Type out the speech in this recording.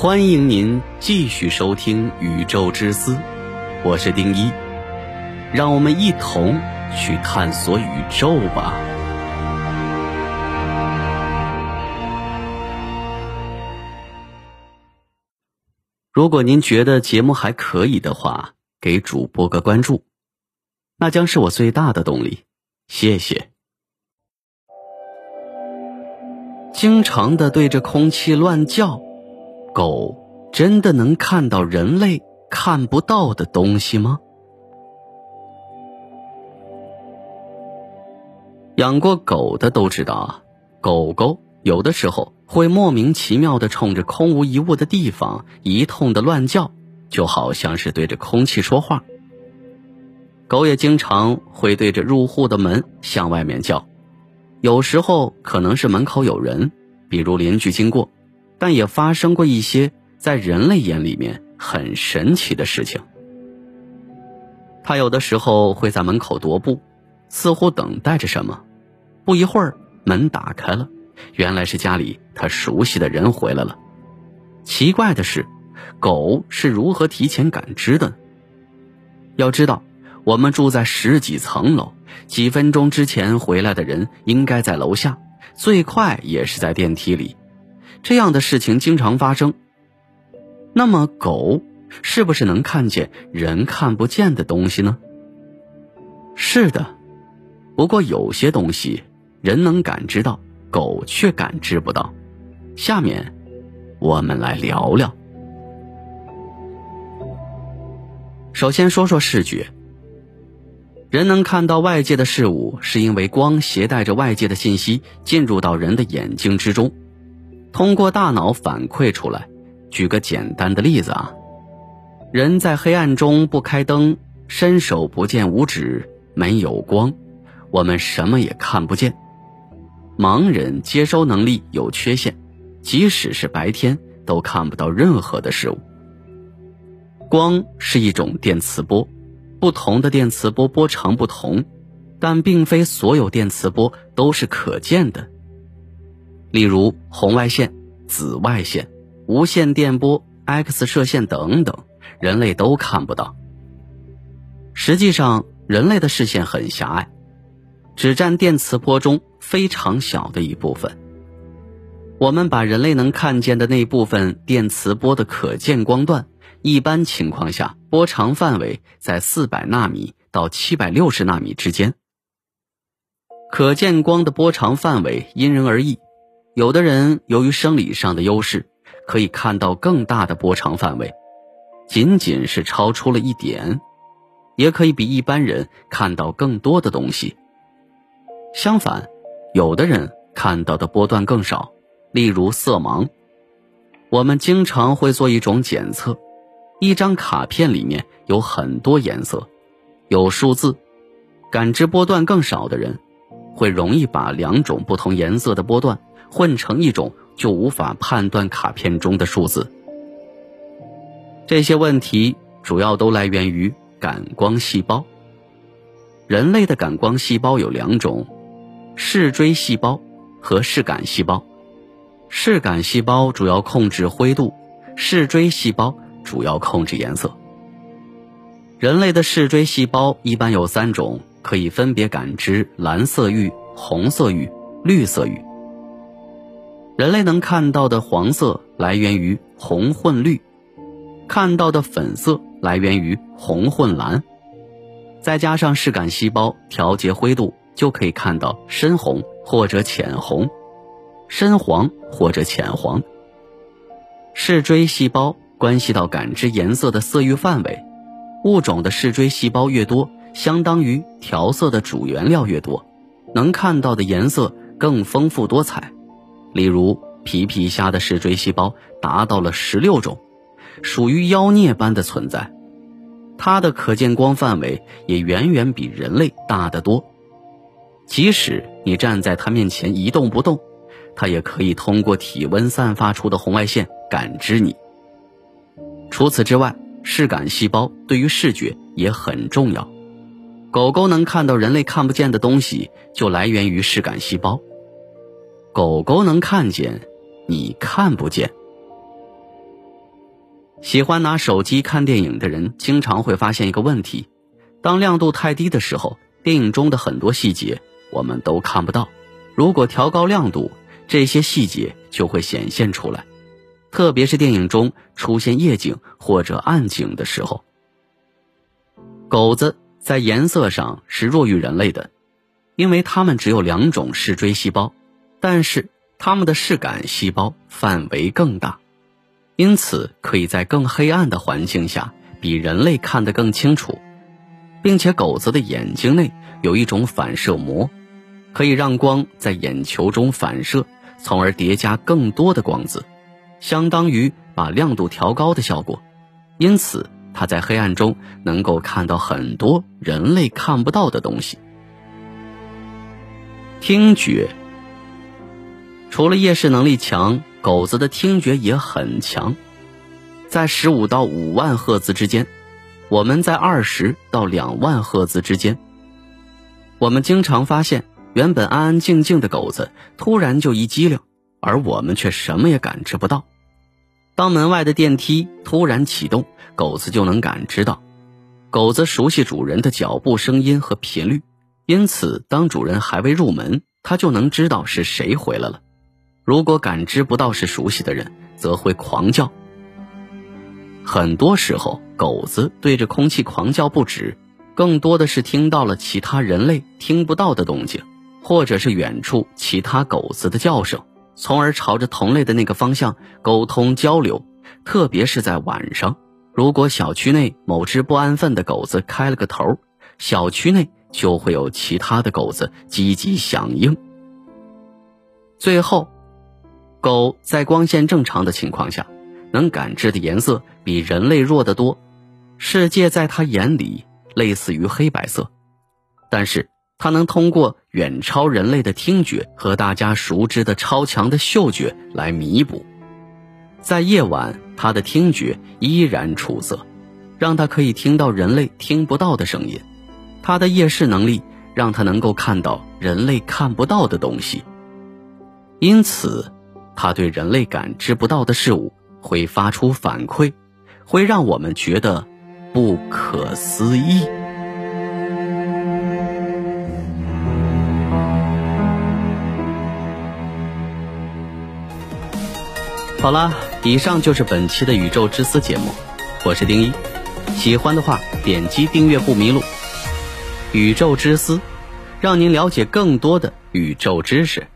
欢迎您继续收听《宇宙之思》，我是丁一，让我们一同去探索宇宙吧。如果您觉得节目还可以的话，给主播个关注，那将是我最大的动力。谢谢。经常的对着空气乱叫，狗真的能看到人类看不到的东西吗？养过狗的都知道啊，狗狗有的时候会莫名其妙的冲着空无一物的地方一通的乱叫，就好像是对着空气说话。狗也经常会对着入户的门向外面叫，有时候可能是门口有人，比如邻居经过，但也发生过一些在人类眼里面很神奇的事情。它有的时候会在门口踱步，似乎等待着什么。不一会儿，门打开了，原来是家里它熟悉的人回来了。奇怪的是，狗是如何提前感知的？要知道。我们住在十几层楼，几分钟之前回来的人应该在楼下，最快也是在电梯里。这样的事情经常发生。那么狗是不是能看见人看不见的东西呢？是的，不过有些东西人能感知到，狗却感知不到。下面我们来聊聊。首先说说视觉。人能看到外界的事物，是因为光携带着外界的信息进入到人的眼睛之中，通过大脑反馈出来。举个简单的例子啊，人在黑暗中不开灯，伸手不见五指，没有光，我们什么也看不见。盲人接收能力有缺陷，即使是白天都看不到任何的事物。光是一种电磁波。不同的电磁波波长不同，但并非所有电磁波都是可见的。例如红外线、紫外线、无线电波、X 射线等等，人类都看不到。实际上，人类的视线很狭隘，只占电磁波中非常小的一部分。我们把人类能看见的那部分电磁波的可见光段。一般情况下，波长范围在四百纳米到七百六十纳米之间。可见光的波长范围因人而异，有的人由于生理上的优势，可以看到更大的波长范围，仅仅是超出了一点，也可以比一般人看到更多的东西。相反，有的人看到的波段更少，例如色盲。我们经常会做一种检测。一张卡片里面有很多颜色，有数字，感知波段更少的人，会容易把两种不同颜色的波段混成一种，就无法判断卡片中的数字。这些问题主要都来源于感光细胞。人类的感光细胞有两种：视锥细胞和视感细胞。视感细胞主要控制灰度，视锥细胞。主要控制颜色。人类的视锥细胞一般有三种，可以分别感知蓝色域、红色域、绿色域。人类能看到的黄色来源于红混绿，看到的粉色来源于红混蓝，再加上视感细胞调节灰度，就可以看到深红或者浅红、深黄或者浅黄。视锥细胞。关系到感知颜色的色域范围，物种的视锥细胞越多，相当于调色的主原料越多，能看到的颜色更丰富多彩。例如，皮皮虾的视锥细胞达到了十六种，属于妖孽般的存在。它的可见光范围也远远比人类大得多。即使你站在它面前一动不动，它也可以通过体温散发出的红外线感知你。除此之外，视感细胞对于视觉也很重要。狗狗能看到人类看不见的东西，就来源于视感细胞。狗狗能看见，你看不见。喜欢拿手机看电影的人，经常会发现一个问题：当亮度太低的时候，电影中的很多细节我们都看不到。如果调高亮度，这些细节就会显现出来。特别是电影中出现夜景或者暗景的时候，狗子在颜色上是弱于人类的，因为它们只有两种视锥细胞，但是它们的视感细胞范围更大，因此可以在更黑暗的环境下比人类看得更清楚，并且狗子的眼睛内有一种反射膜，可以让光在眼球中反射，从而叠加更多的光子。相当于把亮度调高的效果，因此它在黑暗中能够看到很多人类看不到的东西。听觉，除了夜视能力强，狗子的听觉也很强，在十五到五万赫兹之间，我们在二十到两万赫兹之间。我们经常发现，原本安安静静的狗子突然就一激灵。而我们却什么也感知不到。当门外的电梯突然启动，狗子就能感知到。狗子熟悉主人的脚步声音和频率，因此当主人还未入门，它就能知道是谁回来了。如果感知不到是熟悉的人，则会狂叫。很多时候，狗子对着空气狂叫不止，更多的是听到了其他人类听不到的动静，或者是远处其他狗子的叫声。从而朝着同类的那个方向沟通交流，特别是在晚上，如果小区内某只不安分的狗子开了个头，小区内就会有其他的狗子积极响应。最后，狗在光线正常的情况下，能感知的颜色比人类弱得多，世界在它眼里类似于黑白色，但是。它能通过远超人类的听觉和大家熟知的超强的嗅觉来弥补，在夜晚，它的听觉依然出色，让它可以听到人类听不到的声音。它的夜视能力让它能够看到人类看不到的东西，因此，它对人类感知不到的事物会发出反馈，会让我们觉得不可思议。好了，以上就是本期的宇宙之思节目，我是丁一，喜欢的话点击订阅不迷路。宇宙之思，让您了解更多的宇宙知识。